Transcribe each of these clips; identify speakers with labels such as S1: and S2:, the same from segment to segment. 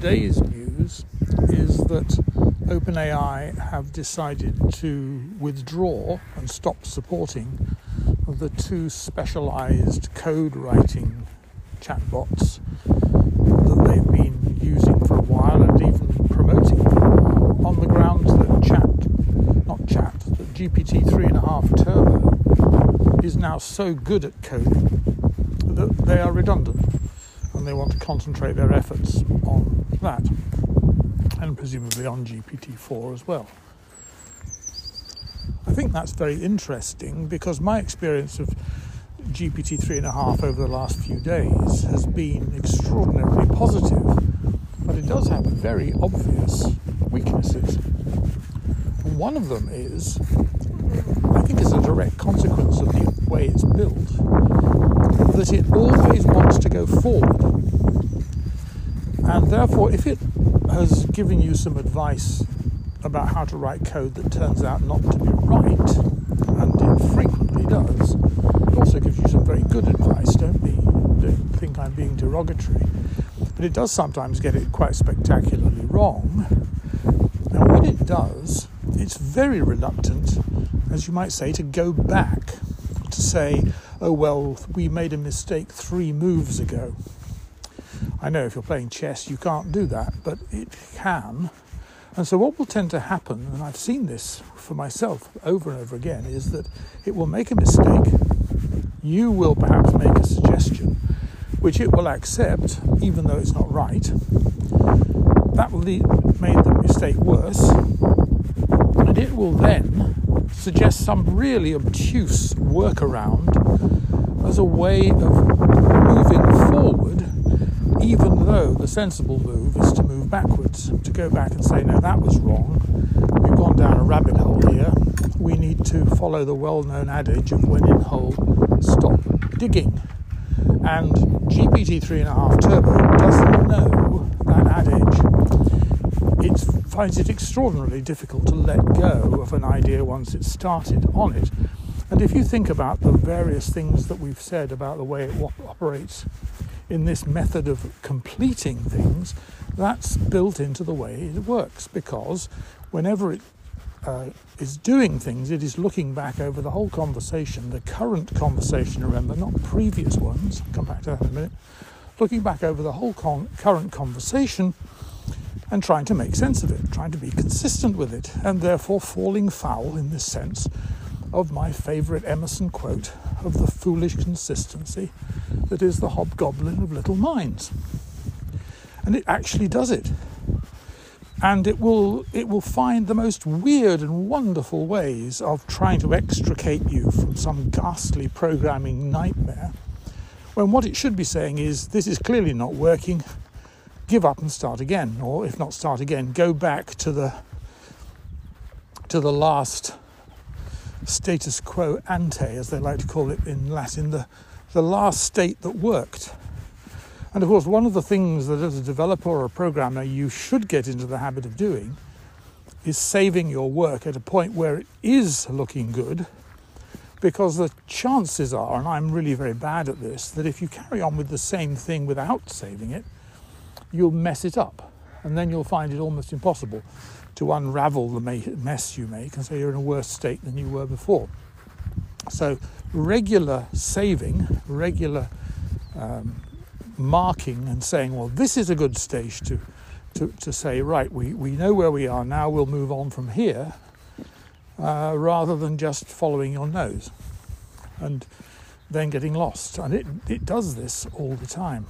S1: today's news is that OpenAI have decided to withdraw and stop supporting the two specialized code writing chatbots that they've been using for a while and even promoting on the grounds that chat, not chat, that GPT 3.5 Turbo is now so good at coding that they are redundant they want to concentrate their efforts on that and presumably on GPT-4 as well. I think that's very interesting because my experience of GPT 3.5 over the last few days has been extraordinarily positive, but it does have very obvious weaknesses. And one of them is, I think, is a direct consequence of the way it's built, that it always wants to go forward. And therefore, if it has given you some advice about how to write code that turns out not to be right, and it frequently does, it also gives you some very good advice. Don't be don't think I'm being derogatory, but it does sometimes get it quite spectacularly wrong. And when it does, it's very reluctant, as you might say, to go back to say, oh, well, we made a mistake three moves ago. I know if you're playing chess, you can't do that, but it can. And so, what will tend to happen, and I've seen this for myself over and over again, is that it will make a mistake. You will perhaps make a suggestion, which it will accept, even though it's not right. That will make the mistake worse, and it will then suggest some really obtuse workaround as a way of moving forward, even though the sensible move is to move backwards, to go back and say, no, that was wrong. We've gone down a rabbit hole here. We need to follow the well known adage of when in hole, stop digging. And GPT 3.5 Turbo doesn't know that adage. It finds it extraordinarily difficult to let go of an idea once it's started on it. And if you think about the various things that we've said about the way it operates in this method of completing things, that's built into the way it works because whenever it uh, is doing things, it is looking back over the whole conversation, the current conversation, remember, not previous ones, I'll come back to that in a minute, looking back over the whole con- current conversation and trying to make sense of it, trying to be consistent with it, and therefore falling foul in this sense of my favourite Emerson quote of the foolish consistency that is the hobgoblin of little minds. And it actually does it. And it will, it will find the most weird and wonderful ways of trying to extricate you from some ghastly programming nightmare. When what it should be saying is, this is clearly not working, give up and start again. Or if not start again, go back to the, to the last status quo ante, as they like to call it in Latin, the, the last state that worked. And of course, one of the things that as a developer or a programmer you should get into the habit of doing is saving your work at a point where it is looking good. Because the chances are, and I'm really very bad at this, that if you carry on with the same thing without saving it, you'll mess it up. And then you'll find it almost impossible to unravel the mess you make and so you're in a worse state than you were before. So, regular saving, regular um, marking, and saying, well, this is a good stage to, to, to say, right, we, we know where we are now, we'll move on from here, uh, rather than just following your nose and then getting lost. And it, it does this all the time.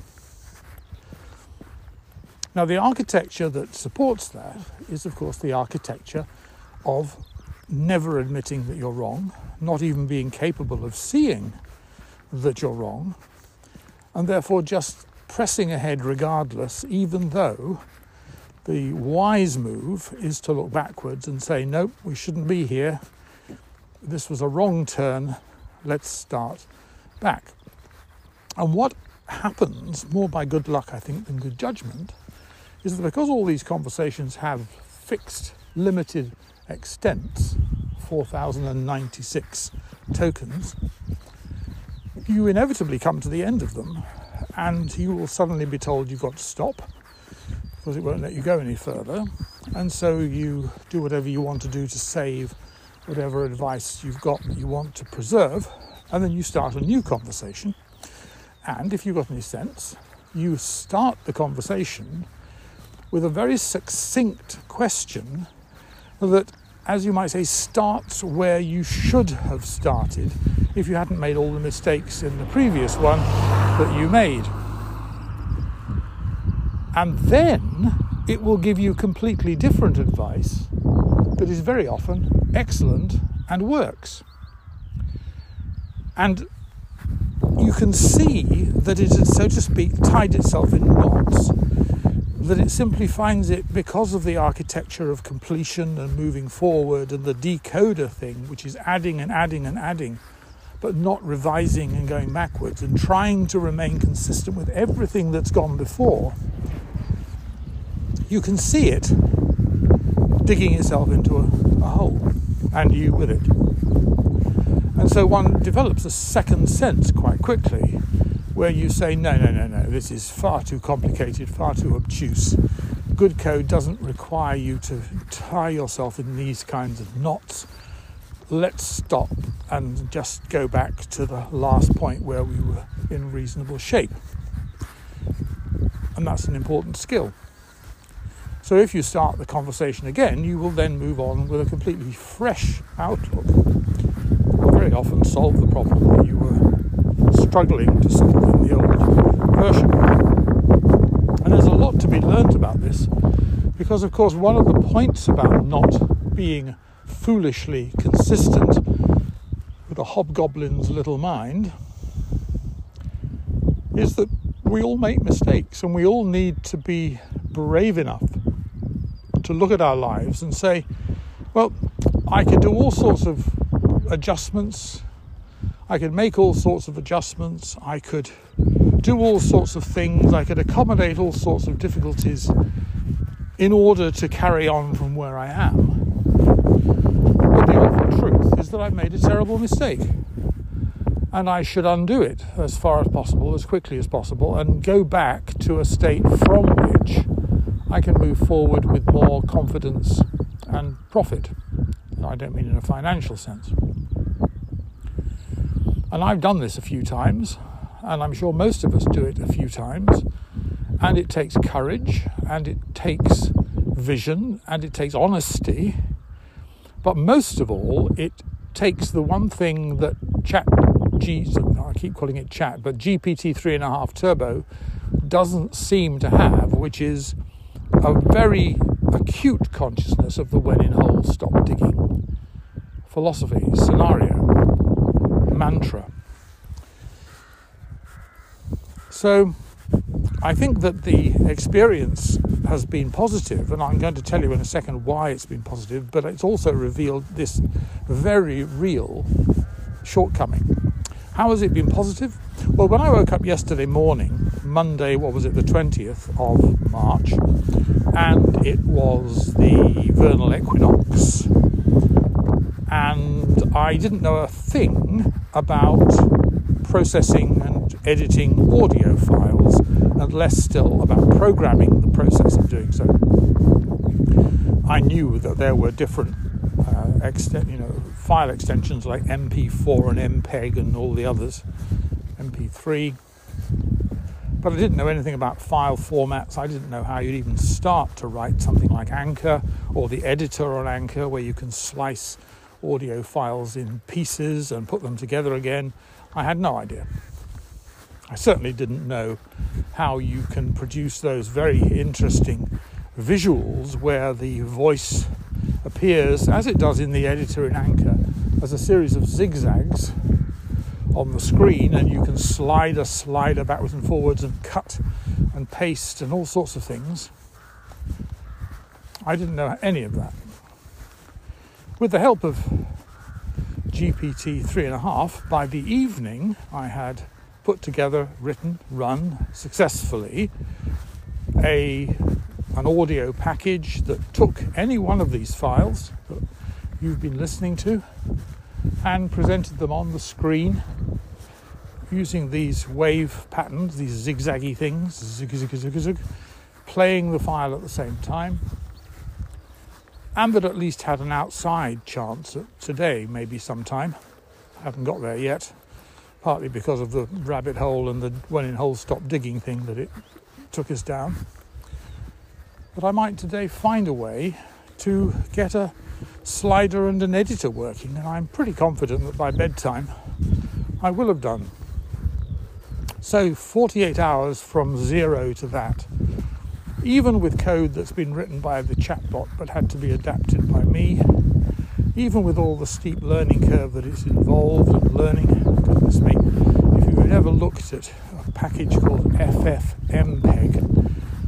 S1: Now, the architecture that supports that is, of course, the architecture of never admitting that you're wrong, not even being capable of seeing that you're wrong, and therefore just pressing ahead regardless, even though the wise move is to look backwards and say, nope, we shouldn't be here. This was a wrong turn. Let's start back. And what happens, more by good luck, I think, than good judgment, is that because all these conversations have fixed, limited extents, 4,096 tokens, you inevitably come to the end of them and you will suddenly be told you've got to stop. because it won't let you go any further. And so you do whatever you want to do to save whatever advice you've got that you want to preserve, and then you start a new conversation. And if you've got any sense, you start the conversation with a very succinct question that, as you might say, starts where you should have started if you hadn't made all the mistakes in the previous one that you made. And then it will give you completely different advice that is very often excellent and works. And you can see that it has, so to speak, tied itself in knots, that it simply finds it because of the architecture of completion and moving forward and the decoder thing, which is adding and adding and adding, but not revising and going backwards and trying to remain consistent with everything that's gone before. You can see it digging itself into a, a hole, and you with it. And so one develops a second sense quite quickly where you say, no, no, no, no, this is far too complicated, far too obtuse. Good code doesn't require you to tie yourself in these kinds of knots. Let's stop and just go back to the last point where we were in reasonable shape. And that's an important skill. So if you start the conversation again, you will then move on with a completely fresh outlook. Will very often solve the problem that you were struggling to in the old version. And there's a lot to be learnt about this because, of course, one of the points about not being foolishly consistent with a hobgoblin's little mind is that we all make mistakes and we all need to be brave enough to look at our lives and say, well, I could do all sorts of adjustments. I could make all sorts of adjustments. I could do all sorts of things. I could accommodate all sorts of difficulties in order to carry on from where I am. But the awful truth is that I've made a terrible mistake. And I should undo it as far as possible, as quickly as possible, and go back to a state from which I can move forward with more confidence and profit. I don't mean in a financial sense. And I've done this a few times, and I'm sure most of us do it a few times. And it takes courage, and it takes vision, and it takes honesty. But most of all, it takes the one thing that Chat G, I keep calling it Chat, but GPT 3.5 Turbo doesn't seem to have, which is a very acute consciousness of the when in hole stop digging philosophy, scenario, mantra. So I think that the experience has been positive, and I'm going to tell you in a second why it's been positive, but it's also revealed this very real shortcoming. How has it been positive? Well, when I woke up yesterday morning, Monday, what was it, the 20th of March, and it was the vernal equinox, and I didn't know a thing about processing and editing audio files, and less still about programming the process of doing so. I knew that there were different uh, you know, file extensions like MP4 and MPEG and all the others, MP3. But I didn't know anything about file formats. I didn't know how you'd even start to write something like Anchor or the editor on Anchor, where you can slice audio files in pieces and put them together again. I had no idea. I certainly didn't know how you can produce those very interesting visuals where the voice appears, as it does in the editor in Anchor, as a series of zigzags on the screen, and you can slide a slider backwards and forwards and cut and paste and all sorts of things. I didn't know any of that. With the help of GPT 3.5, by the evening I had put together, written, run successfully a an audio package that took any one of these files that you've been listening to and presented them on the screen using these wave patterns, these zigzaggy things, zig, zig, zig, zig, playing the file at the same time, and that at least had an outside chance today, maybe sometime. I haven't got there yet, partly because of the rabbit hole and the when in hole stop digging thing that it took us down. But I might today find a way to get a slider and an editor working, and I'm pretty confident that by bedtime I will have done. So 48 hours from zero to that even with code that's been written by the chatbot but had to be adapted by me, even with all the steep learning curve that is involved in learning, goodness me, if you've ever looked at a package called FFmpeg,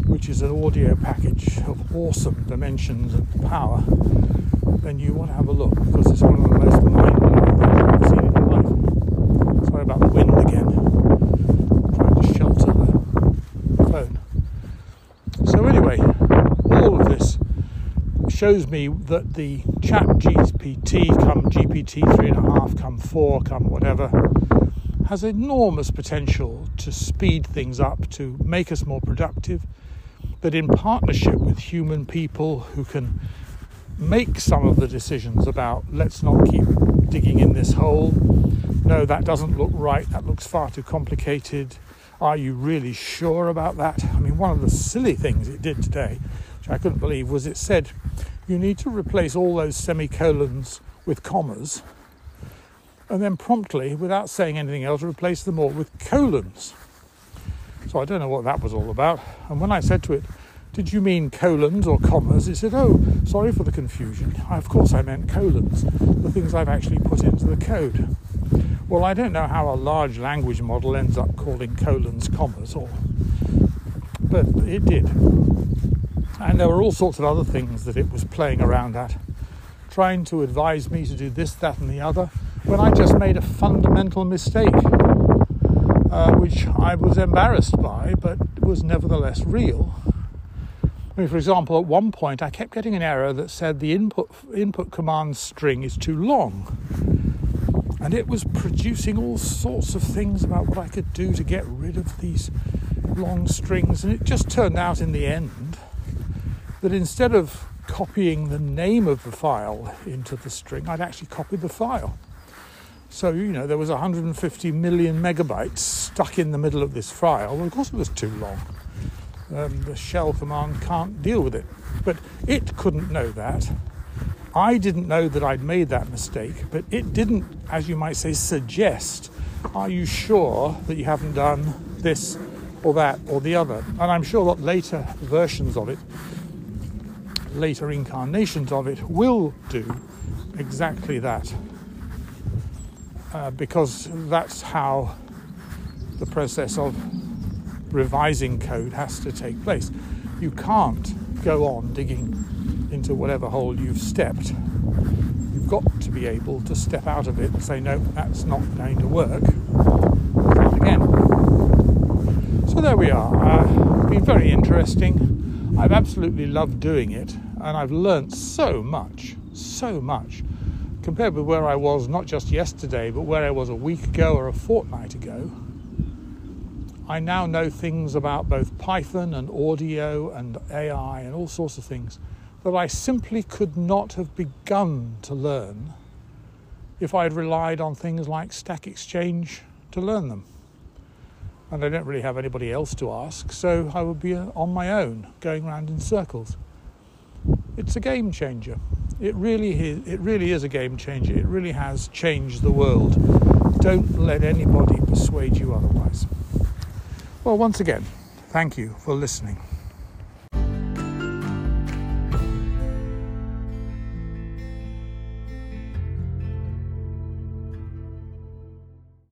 S1: which is an audio package of awesome dimensions and power, then you want to have a look because it's one of the most mind-blowing things you've ever seen in your life. Sorry about the wind again. trying to shelter the phone. So, anyway, all of this shows me that the chat GPT, come GPT 3.5, come 4, come whatever, has enormous potential to speed things up, to make us more productive, but in partnership with human people who can make some of the decisions about let's not keep digging in this hole. No, that doesn't look right, that looks far too complicated are you really sure about that? I mean, one of the silly things it did today, which I couldn't believe, was it said you need to replace all those semicolons with commas and then promptly, without saying anything else, replace them all with colons. So I don't know what that was all about. And when I said to it, did you mean colons or commas? It said, oh, sorry for the confusion. Of course I meant colons, the things I've actually put into the code. Well, I don't know how a large language model ends up calling colons commas, or but it did. And there were all sorts of other things that it was playing around at, trying to advise me to do this, that, and the other, when I just made a fundamental mistake, uh, which I was embarrassed by, but was nevertheless real. I mean, for example, at one point I kept getting an error that said the input input command string is too long and it was producing all sorts of things about what I could do to get rid of these long strings. And it just turned out in the end that instead of copying the name of the file into the string, I'd actually copied the file. So, you know, there was 150 million megabytes stuck in the middle of this file. Well, of course, it was too long. Um, the shell command can't deal with it. But it couldn't know that. I didn't know that I'd made that mistake, but it didn't, as you might say, suggest, are you sure that you haven't done this or that or the other? And I'm sure that later versions of it, later incarnations of it, will do exactly that. Uh, because that's how the process of revising code has to take place. You can't go on digging into whatever hole you've stepped. You've got to be able to step out of it and say, no, that's not going to work. Again. So there we are. Uh, been very interesting. I've absolutely loved doing it, and I've learnt so much, so much, compared with where I was not just yesterday, but where I was a week ago or a fortnight ago. I now know things about both Python and audio and AI and all sorts of things that I simply could not have begun to learn if I had relied on things like Stack Exchange to learn them. And I don't really have anybody else to ask, so I would be uh, on my own, going around in circles. It's a game changer. It really is, it really is a game changer. It really has changed the world. Don't let anybody persuade you otherwise. Well, once again, thank you for listening.